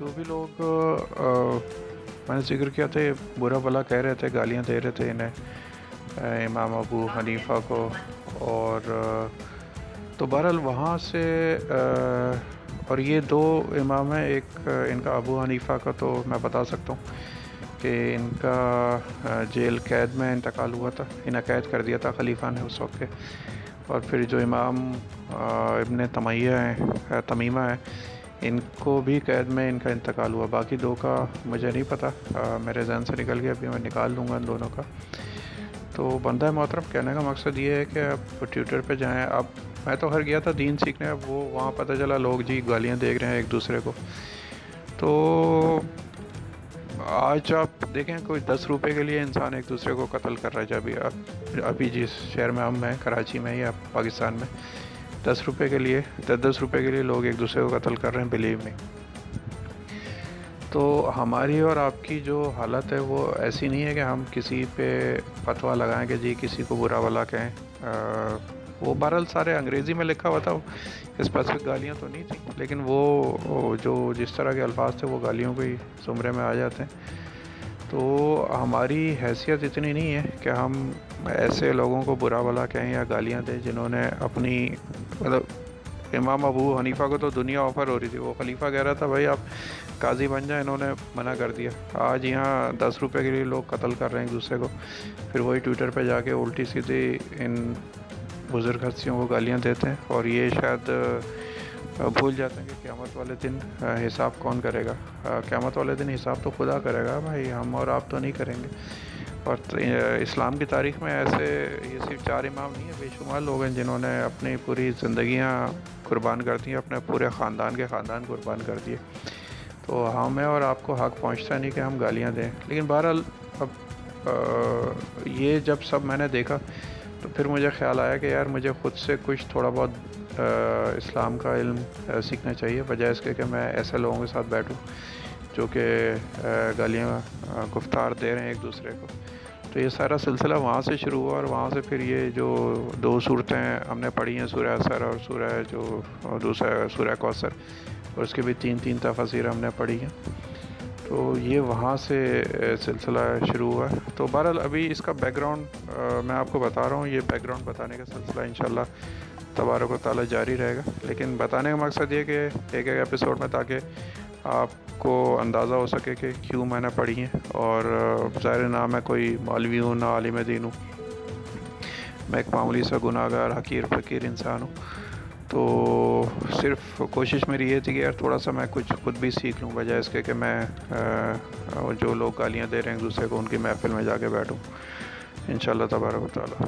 جو بھی لوگ میں نے ذکر کیا تھا برا بلا کہہ رہے تھے، گالیاں دے رہے تھے انہیں امام ابو حنیفہ کو، اور تو بہرحال وہاں سے اور یہ دو امام ہیں، ایک ان کا ابو حنیفہ کا، تو میں بتا سکتا ہوں کہ ان کا جیل قید میں انتقال ہوا تھا، انہیں قید کر دیا تھا خلیفہ نے اس وقت کے، اور پھر جو امام ابن تمیہ ہیں تمیمہ ہیں ان کو بھی قید میں ان کا انتقال ہوا، باقی دو کا مجھے نہیں پتہ میرے ذہن سے نکل گیا، ابھی میں نکال لوں گا ان دونوں کا۔ تو بندہ محترم، کہنے کا مقصد یہ ہے کہ آپ ٹویٹر پہ جائیں۔ اب میں تو ہر گیا تھا دین سیکھنے، اب وہ وہاں پتہ چلا لوگ جی گالیاں دیکھ رہے ہیں ایک دوسرے کو۔ تو آج آپ دیکھیں کوئی دس روپے کے لیے انسان ایک دوسرے کو قتل کر رہا ہے۔ جب اب ابھی جس شہر میں ہم ہیں، کراچی میں یا پاکستان میں دس روپے کے لیے، دس دس روپے کے لیے لوگ ایک دوسرے کو قتل کر رہے ہیں بلیو میں تو ہماری اور آپ کی جو حالت ہے، وہ ایسی نہیں ہے کہ ہم کسی پہ فتویٰ لگائیں کہ جی کسی کو برا والا کہیں۔ وہ بہرحال سارے انگریزی میں لکھا ہوا تھا اسپیسیفک گالیاں تو نہیں تھیں، لیکن وہ جو جس طرح کے الفاظ تھے، وہ گالیوں کے زمرے میں آ جاتے ہیں۔ تو ہماری حیثیت اتنی نہیں ہے کہ ہم ایسے لوگوں کو برا بلا کہیں یا گالیاں دیں جنہوں نے اپنی مطلب امام ابو حنیفہ کو تو دنیا آفر ہو رہی تھی۔ وہ خلیفہ کہہ رہا تھا، بھائی آپ قاضی بن جائیں، انہوں نے منع کر دیا۔ آج یہاں دس روپے کے لیے لوگ قتل کر رہے ہیں ایک دوسرے کو۔ پھر وہی ٹویٹر پہ جا کے الٹی سیدھی ان بزرگ ہستیوں کو گالیاں دیتے ہیں اور یہ شاید بھول جاتے ہیں کہ قیامت والے دن حساب کون کرے گا۔ قیامت والے دن حساب تو خدا کرے گا، بھائی ہم اور آپ تو نہیں کریں گے۔ اور اسلام کی تاریخ میں ایسے یہ صرف چار امام نہیں ہیں، بے شمار لوگ ہیں جنہوں نے اپنی پوری زندگیاں قربان کر دی اپنے پورے خاندان کے خاندان قربان کر دیے۔ تو ہمیں اور آپ کو حق پہنچتا نہیں کہ ہم گالیاں دیں۔ لیکن بہرحال اب یہ جب سب میں نے دیکھا تو پھر مجھے خیال آیا کہ یار مجھے خود سے کچھ تھوڑا بہت اسلام کا علم سیکھنا چاہیے۔ بجائے اس کے کہ میں ایسے لوگوں کے ساتھ بیٹھوں۔ جو کہ گالیاں گفتار دے رہے ہیں ایک دوسرے کو۔ تو یہ سارا سلسلہ وہاں سے شروع ہوا اور وہاں سے پھر یہ جو دو صورتیں ہم نے پڑھی ہیں، سورہ اثر اور سورہ جو، دوسرا سورہ کوثر، اور اس کے بھی تین تین تفاصیر ہم نے پڑھی ہیں۔ تو یہ وہاں سے سلسلہ شروع ہوا۔ ہے تو بہرحال ابھی اس کا بیک گراؤنڈ میں آپ کو بتا رہا ہوں۔ یہ بیک گراؤنڈ بتانے کا سلسلہ انشاءاللہ تبارک و تعالیٰ جاری رہے گا۔ لیکن بتانے کا مقصد یہ کہ ایک ایک ایپیسوڈ میں تاکہ آپ کو اندازہ ہو سکے کہ کیوں میں نے پڑھی ہیں اور ظاہر نہ میں کوئی مولوی ہوں، نہ عالم دین ہوں۔ میں ایک معمولی سا گناہ گار حقیر، فقیر انسان ہوں۔ تو صرف کوشش میری یہ تھی کہ یار تھوڑا سا میں کچھ خود بھی سیکھ لوں، بجائے اس کے کہ میں جو لوگ گالیاں دے رہے ہیں ایک دوسرے کو، ان کی محفل میں جا کے بیٹھوں۔ ان شاء اللہ تبارک و تعالیٰ۔